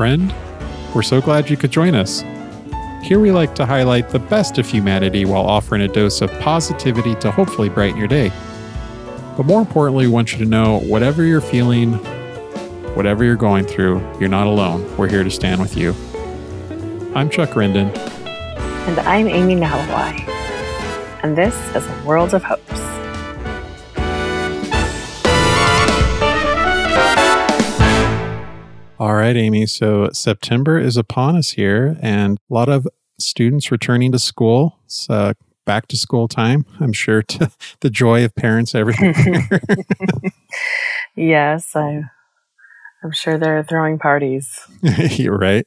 friend. We're so glad you could join us. Here we like to highlight the best of humanity while offering a dose of positivity to hopefully brighten your day. But more importantly, we want you to know whatever you're feeling, whatever you're going through, you're not alone. We're here to stand with you. I'm Chuck Rendon. And I'm Amy Nalawai. And this is a World of Hopes. Right, Amy. So September is upon us here, and a lot of students returning to school. It's uh, back to school time. I'm sure to the joy of parents everywhere. yes, I, I'm sure they're throwing parties. You're right.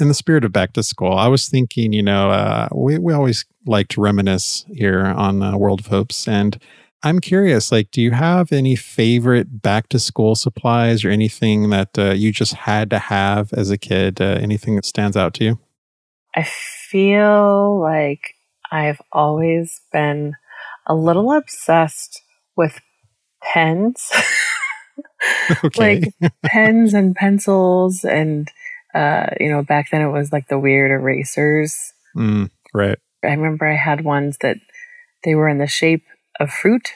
In the spirit of back to school, I was thinking, you know, uh, we, we always like to reminisce here on uh, World of Hopes. And I'm curious, like, do you have any favorite back to school supplies or anything that uh, you just had to have as a kid? Uh, anything that stands out to you? I feel like I've always been a little obsessed with pens. like pens and pencils and uh, you know, back then it was like the weird erasers. Mm, right. I remember I had ones that they were in the shape of fruit,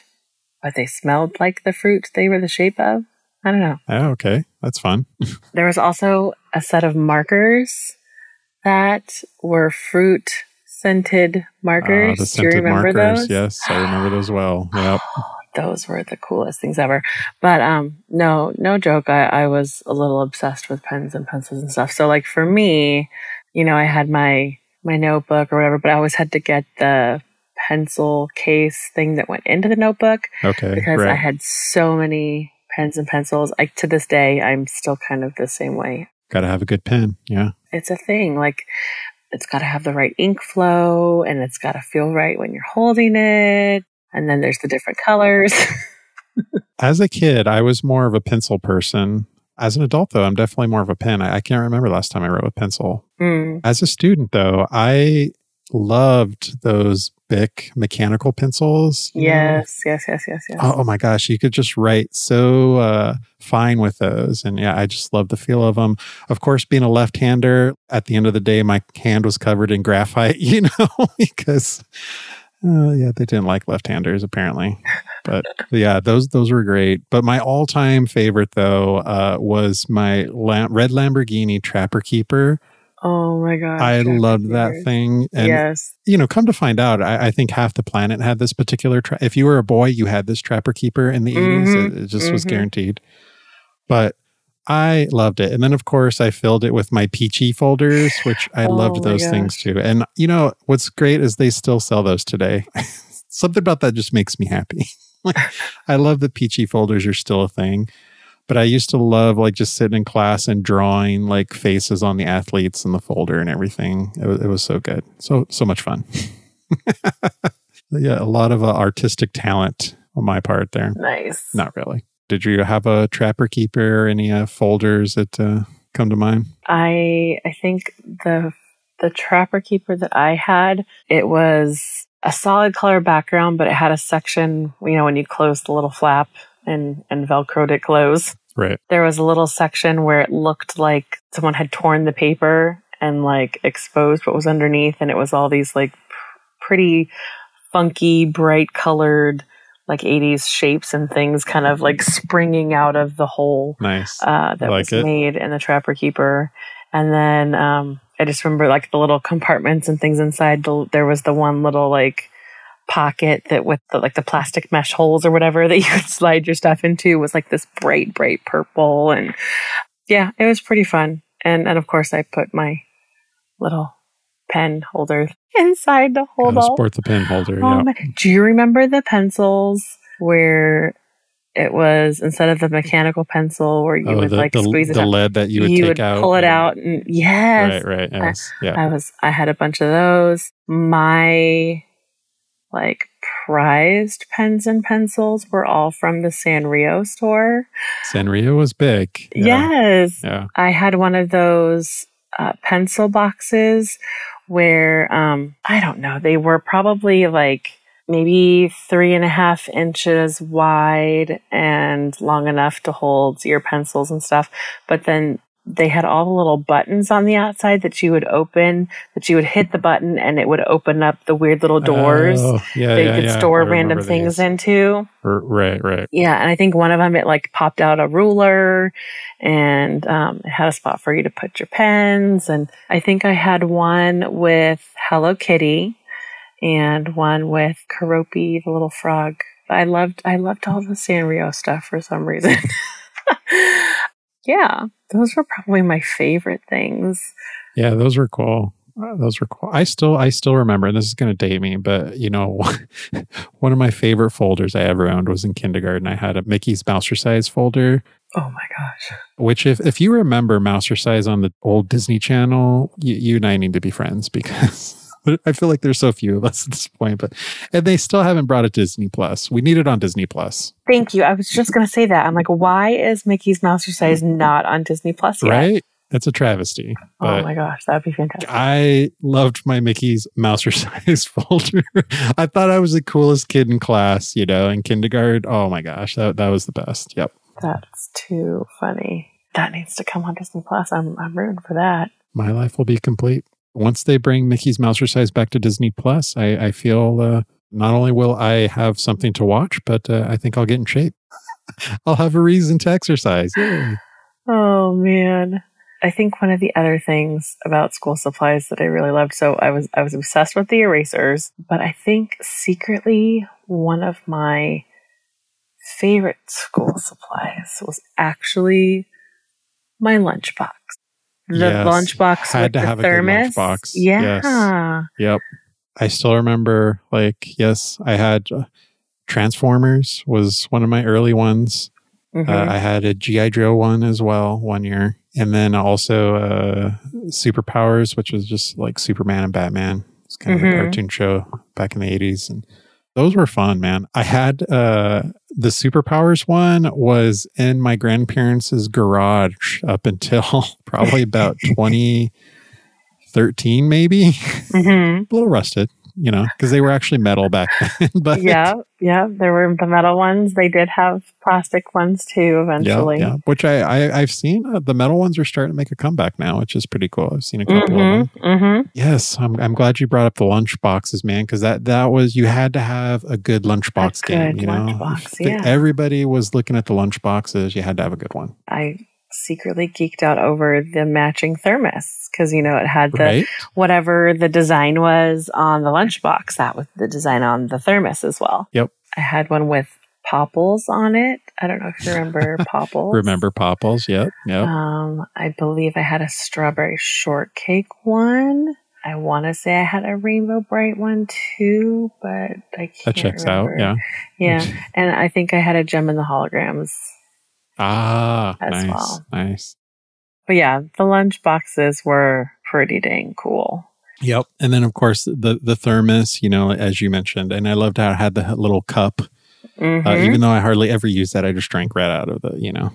but they smelled like the fruit they were the shape of. I don't know. Oh, okay. That's fun. there was also a set of markers that were fruit scented markers. Uh, the scented Do you remember markers. those? Yes, I remember those well. Yep. those were the coolest things ever. But um, no, no joke. I, I was a little obsessed with pens and pencils and stuff. So like for me, you know, I had my my notebook or whatever, but I always had to get the pencil case thing that went into the notebook. Okay. Because right. I had so many pens and pencils. Like to this day, I'm still kind of the same way. Got to have a good pen. Yeah. It's a thing. Like it's got to have the right ink flow and it's got to feel right when you're holding it. And then there's the different colors. As a kid, I was more of a pencil person. As an adult, though, I'm definitely more of a pen. I, I can't remember last time I wrote with pencil. Mm. As a student, though, I loved those Bic mechanical pencils. know? Yes, yes, yes, yes, yes. Oh, oh my gosh, you could just write so uh, fine with those. And yeah, I just love the feel of them. Of course, being a left hander, at the end of the day, my hand was covered in graphite, you know, because uh, yeah, they didn't like left handers apparently. But yeah, those those were great. But my all time favorite though uh, was my Lam- red Lamborghini Trapper Keeper. Oh my god. I loved that thing. And yes. you know, come to find out, I, I think half the planet had this particular. Tra- if you were a boy, you had this Trapper Keeper in the 80s. Mhm, It, it just was mhm. guaranteed. But I loved it. And then, of course, I filled it with my Pee-Chee folders, which I Oh loved those things too. And, you know, what's great is they still sell those today. Something about that just makes me happy. like, I love that Pee-Chee folders are still a thing. But I used to love like just sitting in class and drawing like faces on the athletes in the folder and everything. It was, it was so good. So, so much fun. yeah, a lot of uh, artistic talent on my part there. Nice. Not really. Did you have a trapper keeper or any uh, folders that uh, come to mind? I I think the the trapper keeper that I had, it was a solid color background, but it had a section, you know, when you close the little flap and and velcroed it close. Right. There was a little section where it looked like someone had torn the paper and like exposed what was underneath and it was all these like pr- pretty funky bright colored like 80s shapes and things kind of like springing out of the hole Nice. uh, that Like was it. made in the Trapper Keeper. And then um, I just remember like the little compartments and things inside. The, there was the one little like pocket that with the like the plastic mesh holes or whatever that you could slide your stuff into was like this bright, bright purple. And yeah, it was pretty fun. And and of course I put my little pen holder inside the hold all. sport the pen holder. Oh yeah. Do you remember the pencils where it was instead of the mechanical pencil where you oh, would the, like the, squeeze it the out, lead that you would you take would out. pull it and- out and yes, Right, right. Yes. Yeah. I was I had a bunch of those. My like prized pens and pencils were all from the Sanrio store. Sanrio was big. Yeah. Yes. Yeah. I had one of those uh, pencil boxes where um, I don't know, they were probably like maybe three and a half inches wide and long enough to hold your pencils and stuff. But then they had all the little buttons on the outside that you would open, that you would hit the button and it would open up the weird little doors Oh, yeah, that yeah, you could yeah. store I random things these. into. Right, right. Yeah, and I think one of them it like popped out a ruler, and um, it had a spot for you to put your pens. And I think I had one with Hello Kitty, and one with Keroppi, the little frog. I loved I loved all the Sanrio stuff for some reason. yeah, those were probably my favorite things. Yeah, those were cool. Uh, Those were cool. I still, I still remember. And this is going to date me, but you know, one of my favorite folders I ever owned was in kindergarten. I had a Mickey's Mousercise folder, Oh my gosh. which, if if you remember Mousercise on the old Disney Channel, you, you and I need to be friends because. I feel like there's so few of us at this point, but and they still haven't brought it to Disney Plus. We need it on Disney Plus, Thank you. I was just gonna say that. I'm like, why is Mickey's Mousercise not on Disney Plus yet? right? That's a travesty. Oh my gosh, that'd be fantastic. I loved my Mickey's Mouser size folder. I thought I was the coolest kid in class, you know, in kindergarten. Oh my gosh, that that was the best. Yep. That's too funny. That needs to come on Disney Plus. I'm I'm rooting for that. My life will be complete. Once they bring Mickey's Mousercise back to Disney Plus, I, I feel uh, not only will I have something to watch, but uh, I think I'll get in shape. I'll have a reason to exercise. Oh man. I think one of the other things about school supplies that I really loved, so I was I was obsessed with the erasers, but I think secretly one of my favorite school supplies was actually my lunchbox. The Yes. lunchbox Had with to the have a thermos. lunchbox. Yeah. Yep. I still remember, like, yes, I had uh, Transformers was one of my early ones. Mhm. Uh, I had a GI Joe one as well one year, and then also uh, Superpowers, which was just like Superman and Batman. It's kind of Mhm. a cartoon show back in the eighties, and those were fun, man. I had uh, the Superpowers one was in my grandparents' garage up until probably about twenty thirteen, maybe Mhm. a little rusted, you know, because they were actually metal back then. but yeah, yeah. There were the metal ones. They did have plastic ones too eventually. Yeah, yeah. Which I, I I've seen uh, the metal ones are starting to make a comeback now, which is pretty cool. I've seen a couple of them. Mm-hmm, mm-hmm. Yes, I'm I'm glad you brought up the lunch boxes, man, because that that was you had to have a good lunchbox game. good You know, lunchbox, If yeah. everybody was looking at the lunch boxes. You had to have a good one, I secretly geeked out over the matching thermos because you know it had the right? whatever the design was on the lunchbox. That was the design on the thermos as well. Yep. I had one with popples on it. I don't know if you remember popples. Remember Popples? Yep, yep. Um, I believe I had a strawberry shortcake one. I want to say I had a Rainbow Brite one too, but I can't. that checks remember. out. Yeah. Yeah, and I think I had a Jem and the Holograms. Ah, nice, well. nice. But yeah, the lunch boxes were pretty dang cool. Yep. And then of course the the thermos, you know, as you mentioned, and I loved how it had the little cup. Uh, Mhm. even though I hardly ever used that, I just drank right out of the, you know,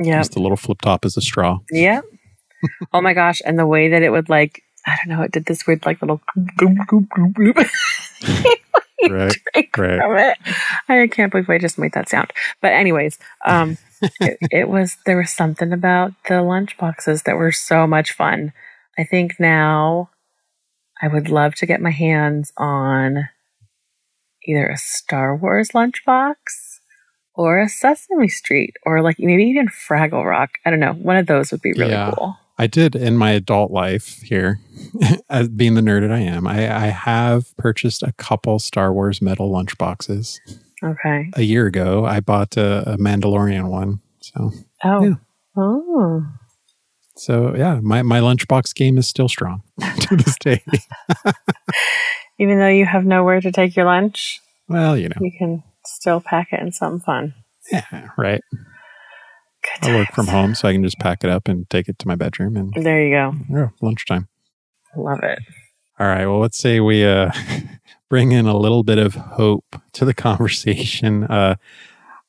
Yep. just the little flip top as a straw. Yep. oh my gosh. And the way that it would like, I don't know, it did this weird like little goop, goop, goop, goop, goop. Right, drink right. from it. I can't believe I just made that sound. But anyways, um, it, it was, there was something about the lunch boxes that were so much fun. I think now I would love to get my hands on either a Star Wars lunchbox or a Sesame Street or like maybe even Fraggle Rock. I don't know. One of those would be really Yeah. cool. I did in my adult life here, as being the nerd that I am, I, I have purchased a couple Star Wars metal lunch boxes. Okay. A year ago, I bought a, a Mandalorian one. So, Oh. Yeah. Oh. so yeah, my, my lunchbox game is still strong to this day. Even though you have nowhere to take your lunch, well, you know, you can still pack it in something fun. yeah, right. I work from home, so I can just pack it up and take it to my bedroom and There you go. yeah, lunchtime. Love it. All right. Well, let's say we uh, bring in a little bit of hope to the conversation. Uh,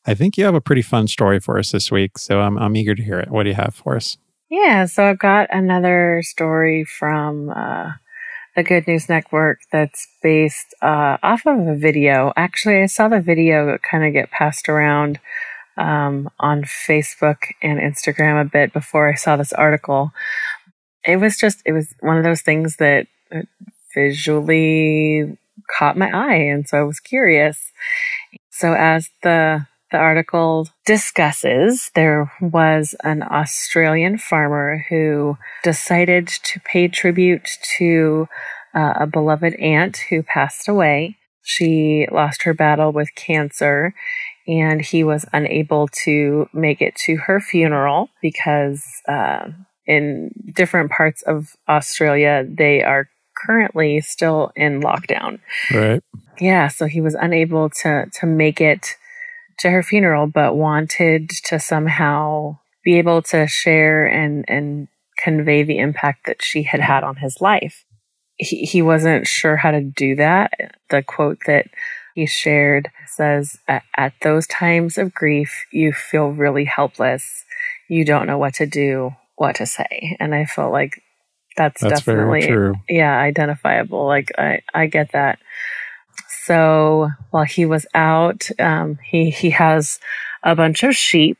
I think you have a pretty fun story for us this week, so I'm I'm eager to hear it. What do you have for us? Yeah, so I've got another story from uh, the Good News Network that's based uh, off of a video. Actually, I saw the video kind of get passed around um, on Facebook and Instagram a bit before I saw this article. It was just, it was one of those things that visually caught my eye. And so I was curious. So as the the article discusses there was an Australian farmer who decided to pay tribute to uh, a beloved aunt who passed away. She lost her battle with cancer and he was unable to make it to her funeral because uh, in different parts of Australia, they are currently still in lockdown. Right. Yeah, so he was unable to to make it to her funeral, but wanted to somehow be able to share and and convey the impact that she had had on his life. He he wasn't sure how to do that. The quote that he shared says, "At those times of grief, you feel really helpless. You don't know what to do, what to say." And I felt like that's, that's definitely yeah identifiable. Like i i get that. So while he was out um, he he has a bunch of sheep.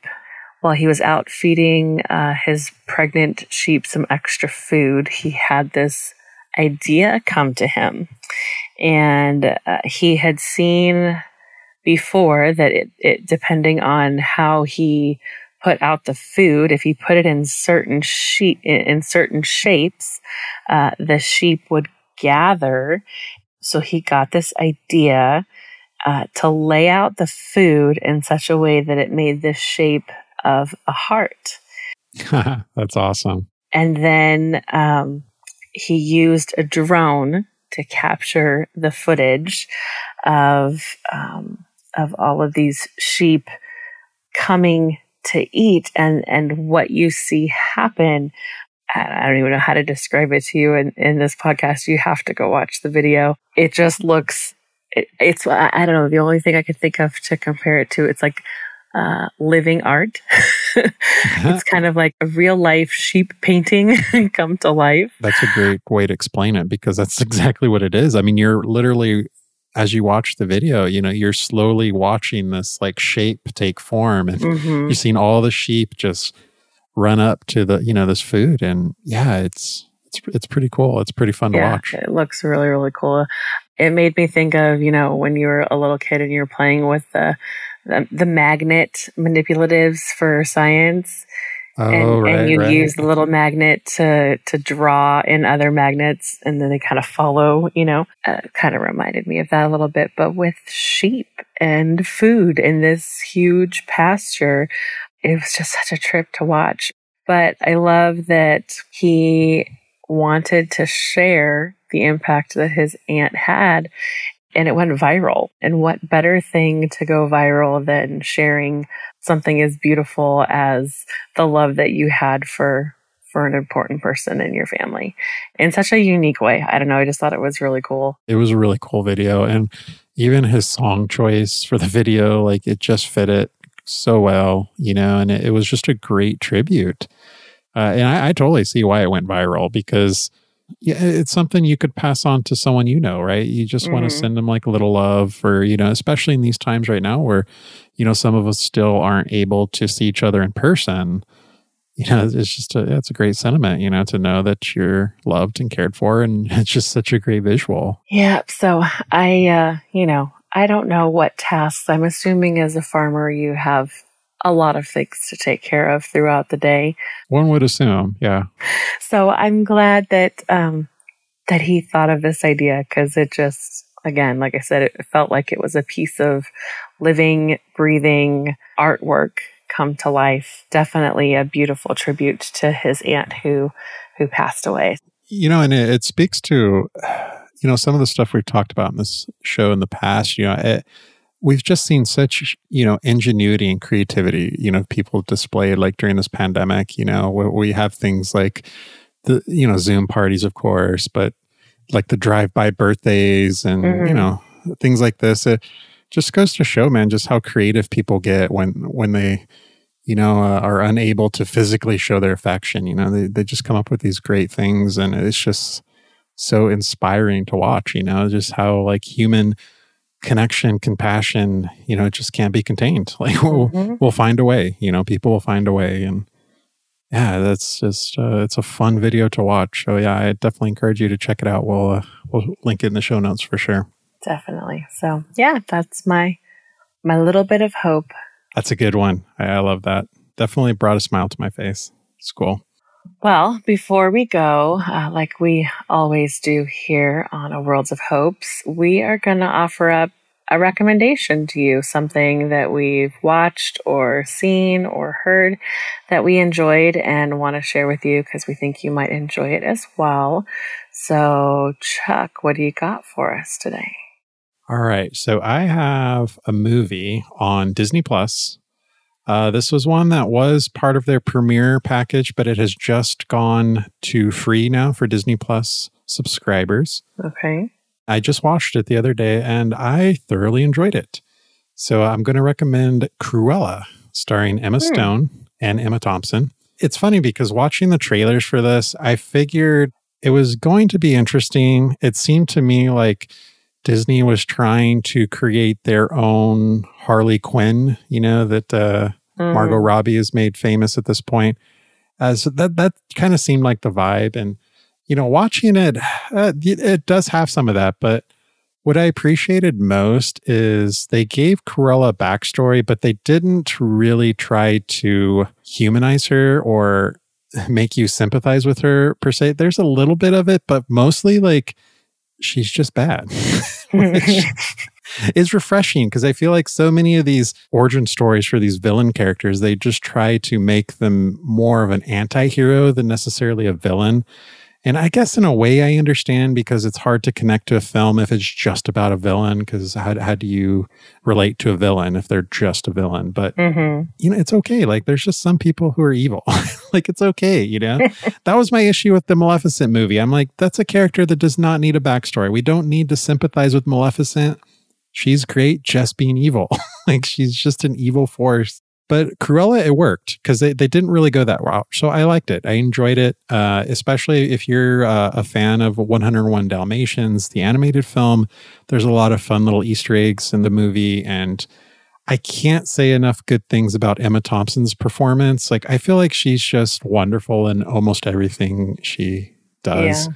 While he was out feeding uh, his pregnant sheep some extra food he had this idea come to him. And uh, he had seen before that it, it depending on how he put out the food, if he put it in certain sheep in certain shapes, uh, the sheep would gather. So he got this idea uh, to lay out the food in such a way that it made the shape of a heart. That's awesome. And then um, he used a drone to capture the footage of um, of all of these sheep coming to eat and and what you see happen I don't even know how to describe it to you in, in this podcast. You have to go watch the video. It just looks, it, it's, I don't know, the only thing I could think of to compare it to, it's like uh, living art. it's kind of like a real life sheep painting come to life. That's a great way to explain it because that's exactly what it is. I mean, you're literally as you watch the video, you know, you're slowly watching this like shape take form and mm-hmm. you're seeing all the sheep just run up to the, you know, this food. And yeah, it's, it's, it's pretty cool. It's pretty fun yeah, to watch. It looks really, really cool. It made me think of, you know, when you were a little kid and you were playing with the, the, the magnet manipulatives for science Oh, and, right, and you right. use the little magnet to to draw in other magnets, and then they kind of follow. You know, uh, kind of reminded me of that a little bit, but with sheep and food in this huge pasture. It was just such a trip to watch. But I love that he wanted to share the impact that his aunt had and it went viral. And what better thing to go viral than sharing something as beautiful as the love that you had for for an important person in your family in such a unique way. I don't know. I just thought it was really cool. It was a really cool video. And even his song choice for the video, like it just fit it so well, you know, and it, it was just a great tribute. Uh, and I, I totally see why it went viral because yeah, it's something you could pass on to someone you know, right? You just mm-hmm. want to send them like a little love or, you know, especially in these times right now where, you know, some of us still aren't able to see each other in person. You know, it's just a, it's a great sentiment, you know, to know that you're loved and cared for. And it's just such a great visual. Yeah. So I, uh, you know, I don't know what tasks I'm assuming as a farmer you have a lot of things to take care of throughout the day. One would assume, yeah. So I'm glad that um, that he thought of this idea because it just, again, like I said, it felt like it was a piece of living, breathing artwork come to life. Definitely a beautiful tribute to his aunt who who passed away. You know, and it, it speaks to you know some of the stuff we've talked about in this show in the past. You know. It, we've just seen such you know ingenuity and creativity you know people displayed like during this pandemic you know we have things like the you know zoom parties of course but like the drive-by birthdays and mm-hmm. you know things like this it just goes to show man just how creative people get when when they you know uh, are unable to physically show their affection you know they, they just come up with these great things and it's just so inspiring to watch you know just how like human connection, compassion, you know, it just can't be contained. Like we'll, mm-hmm. we'll find a way, you know, people will find a way. And yeah, that's just, uh, it's a fun video to watch. So yeah, I definitely encourage you to check it out. We'll, uh, we'll link it in the show notes for sure. Definitely. So yeah, that's my, my little bit of hope. That's a good one. I, I love that. Definitely brought a smile to my face. It's cool. Well, before we go, uh, like we always do here on A Worlds of Hopes, we are going to offer up a recommendation to you, something that we've watched or seen or heard that we enjoyed and want to share with you because we think you might enjoy it as well. So, Chuck, what do you got for us today? All right. So, I have a movie on Disney Plus uh, this was one that was part of their premiere package, but it has just gone to free now for Disney Plus subscribers. Okay. I just watched it the other day and I thoroughly enjoyed it. So I'm going to recommend Cruella, starring Emma hmm. Stone and Emma Thompson. It's funny because watching the trailers for this, I figured it was going to be interesting. It seemed to me like Disney was trying to create their own Harley Quinn, you know, that uh, Mm. Margot Robbie is made famous at this point. Uh, so that that kind of seemed like the vibe, and you know, watching it, uh, it does have some of that. But what I appreciated most is they gave Cruella a backstory, but they didn't really try to humanize her or make you sympathize with her per se. There's a little bit of it, but mostly like she's just bad. is refreshing because I feel like so many of these origin stories for these villain characters, they just try to make them more of an anti hero than necessarily a villain. And I guess in a way I understand because it's hard to connect to a film if it's just about a villain. Because how, how do you relate to a villain if they're just a villain? But, mm-hmm. you know, it's okay. Like there's just some people who are evil. like it's okay, you know? that was my issue with the Maleficent movie. I'm like, that's a character that does not need a backstory. We don't need to sympathize with Maleficent she's great just being evil. like she's just an evil force. But Cruella, it worked because they, they didn't really go that route. So I liked it. I enjoyed it, uh, especially if you're uh, a fan of 101 Dalmatians, the animated film. There's a lot of fun little Easter eggs in the movie. And I can't say enough good things about Emma Thompson's performance. Like, I feel like she's just wonderful in almost everything she does. Yeah.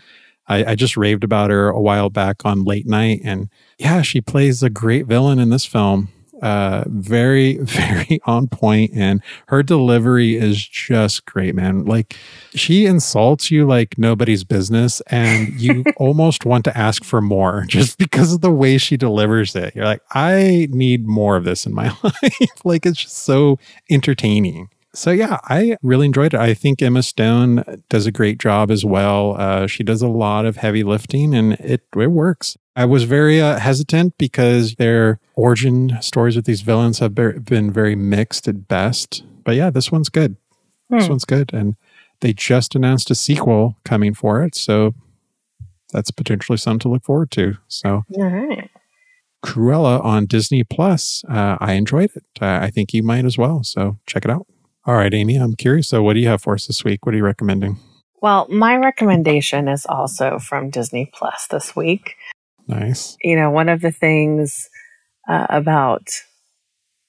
I, I, just raved about her a while back on late night. And yeah, she plays a great villain in this film. Uh, very, very on point, and her delivery is just great, man. Like she insults you like nobody's business, and you almost want to ask for more just because of the way she delivers it. You're like, I need more of this in my life. like it's just so entertaining so yeah, I really enjoyed it. I think Emma Stone does a great job as well. Uh, she does a lot of heavy lifting, and it it works. I was very uh, hesitant because their origin stories with these villains have been very mixed at best. But yeah, this one's good. Hmm. This one's good, and they just announced a sequel coming for it, so that's potentially something to look forward to. So. All right. Cruella on Disney Plus. Uh, I enjoyed it. Uh, I think you might as well. So check it out. All right, Amy, I'm curious. So, what do you have for us this week? What are you recommending? Well, my recommendation is also from Disney Plus this week. Nice. You know, one of the things uh, about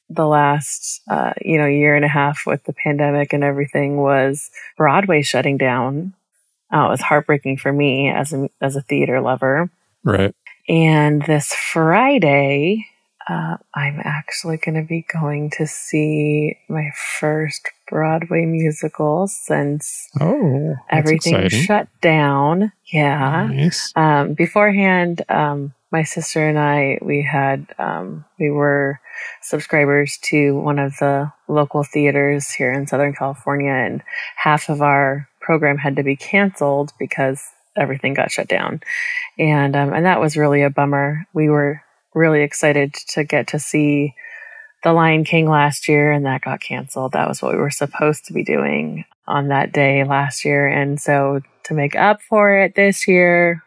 the last, uh, you know, year and a half with the pandemic and everything was Broadway shutting down. Uh, it was heartbreaking for me as a as a theater lover. Right. And this Friday, uh, I'm actually going to be going to see my first Broadway musical since oh, everything exciting. shut down. Yeah. Nice. Um, beforehand, um, my sister and I, we had, um, we were subscribers to one of the local theaters here in Southern California, and half of our program had to be canceled because everything got shut down. And, um, and that was really a bummer. We were really excited to get to see The Lion King last year, and that got canceled. That was what we were supposed to be doing on that day last year. And so to make up for it this year,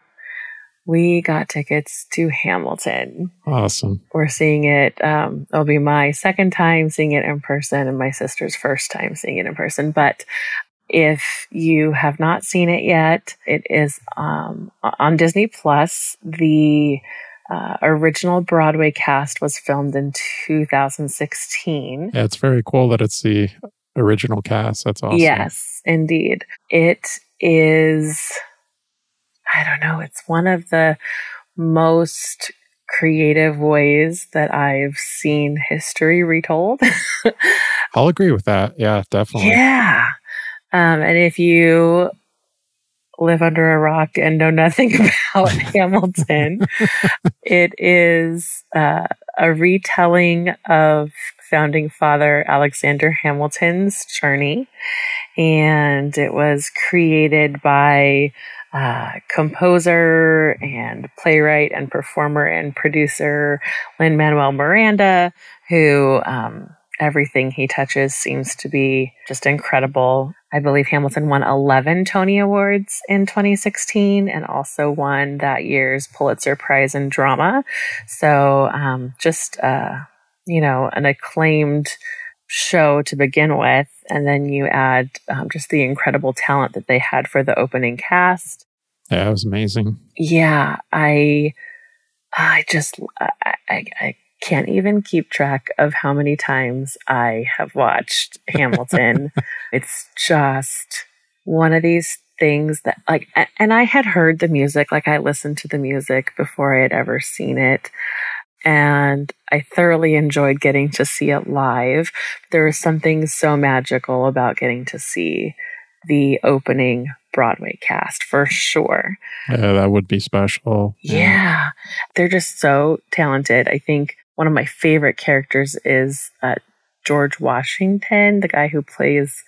we got tickets to Hamilton. Awesome. We're seeing it. Um, it'll be my second time seeing it in person and my sister's first time seeing it in person. But if you have not seen it yet, it is um, on Disney Plus. The uh, original Broadway cast was filmed in 2016. Yeah, it's very cool that it's the original cast. That's awesome. Yes, indeed. It is, I don't know, it's one of the most creative ways that I've seen history retold. I'll agree with that. Yeah, definitely. Yeah. Um, and if you live under a rock and know nothing about Hamilton, it is uh, a retelling of founding father Alexander Hamilton's journey. And it was created by uh, composer and playwright and performer and producer Lin Manuel Miranda, who um, everything he touches seems to be just incredible. I believe Hamilton won 11 Tony Awards in 2016 and also won that year's Pulitzer Prize in Drama. So, um, just, uh, you know, an acclaimed show to begin with. And then you add um, just the incredible talent that they had for the opening cast. Yeah, it was amazing. Yeah, I, I just, I, I, I can't even keep track of how many times I have watched Hamilton. it's just one of these things that like and I had heard the music, like I listened to the music before I had ever seen it. And I thoroughly enjoyed getting to see it live. There was something so magical about getting to see the opening Broadway cast for sure. Yeah, that would be special. Yeah. yeah. They're just so talented. I think one of my favorite characters is uh, George Washington, the guy who plays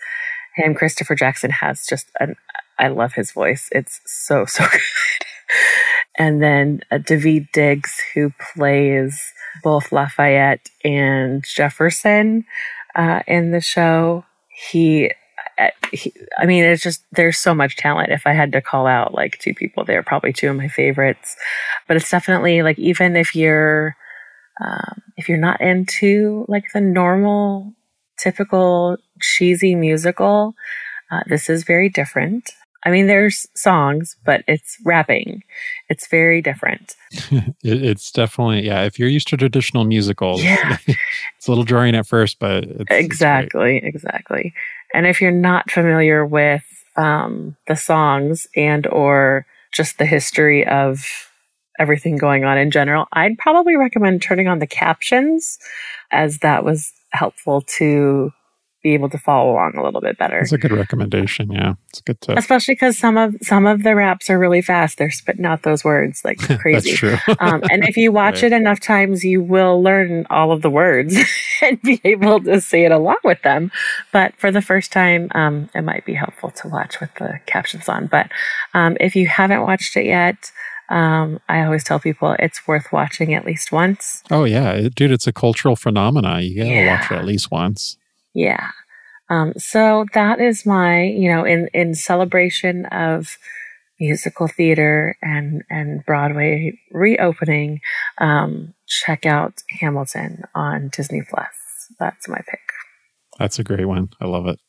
him. Christopher Jackson has just an, I love his voice. It's so, so good. and then uh, Daveed Diggs, who plays both Lafayette and Jefferson uh, in the show. He, uh, he, I mean, it's just, there's so much talent. If I had to call out like two people, they're probably two of my favorites. But it's definitely like, even if you're, um, if you're not into like the normal, typical cheesy musical, uh, this is very different. I mean, there's songs, but it's rapping. It's very different. it's definitely, yeah. If you're used to traditional musicals, yeah. it's a little jarring at first, but exactly, it's exactly. And if you're not familiar with um, the songs and or just the history of everything going on in general, I'd probably recommend turning on the captions as that was helpful to be able to follow along a little bit better. It's a good recommendation. Yeah, it's a good tip. Especially because some of some of the raps are really fast. They're spitting out those words like crazy. That's true. um, and if you watch right. it enough times, you will learn all of the words and be able to say it along with them. But for the first time, um, it might be helpful to watch with the captions on. But um, if you haven't watched it yet, um, I always tell people it's worth watching at least once. Oh yeah, dude, it's a cultural phenomena. You gotta yeah. watch it at least once. Yeah. Um, so that is my, you know, in in celebration of musical theater and and Broadway reopening. Um, check out Hamilton on Disney Plus. That's my pick. That's a great one. I love it.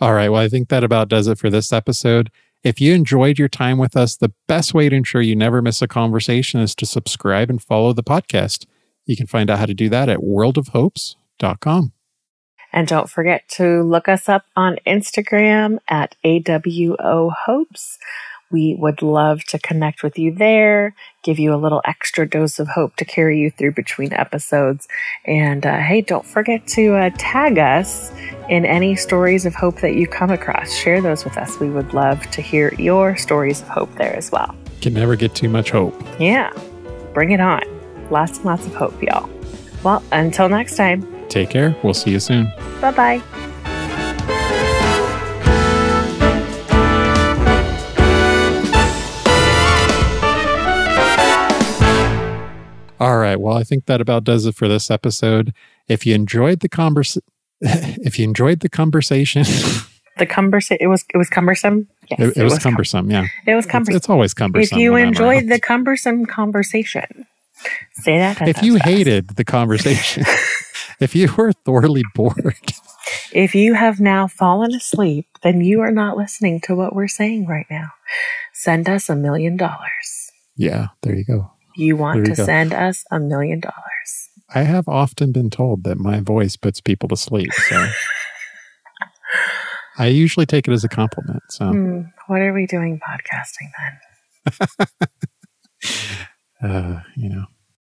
All right. Well, I think that about does it for this episode. If you enjoyed your time with us, the best way to ensure you never miss a conversation is to subscribe and follow the podcast. You can find out how to do that at worldofhopes.com. And don't forget to look us up on Instagram at AWO Hopes. We would love to connect with you there, give you a little extra dose of hope to carry you through between episodes. And uh, hey, don't forget to uh, tag us in any stories of hope that you come across. Share those with us. We would love to hear your stories of hope there as well. Can never get too much hope. Yeah, bring it on. Lots and lots of hope, y'all. Well, until next time, take care. We'll see you soon. Bye bye. Right. Well, I think that about does it for this episode. If you enjoyed the convers, if you enjoyed the conversation, the cumbersome, it was it was cumbersome. Yes, it, it, it was, was, cumbersome. Com- yeah, it was cumbersome. It's, it's always cumbersome. If you enjoyed the cumbersome conversation, say that. If you fast. hated the conversation, if you were thoroughly bored, if you have now fallen asleep, then you are not listening to what we're saying right now. Send us a million dollars. Yeah, there you go. You want to go. send us a million dollars. I have often been told that my voice puts people to sleep. So I usually take it as a compliment. So, Hmm, what are we doing podcasting then? uh, you know,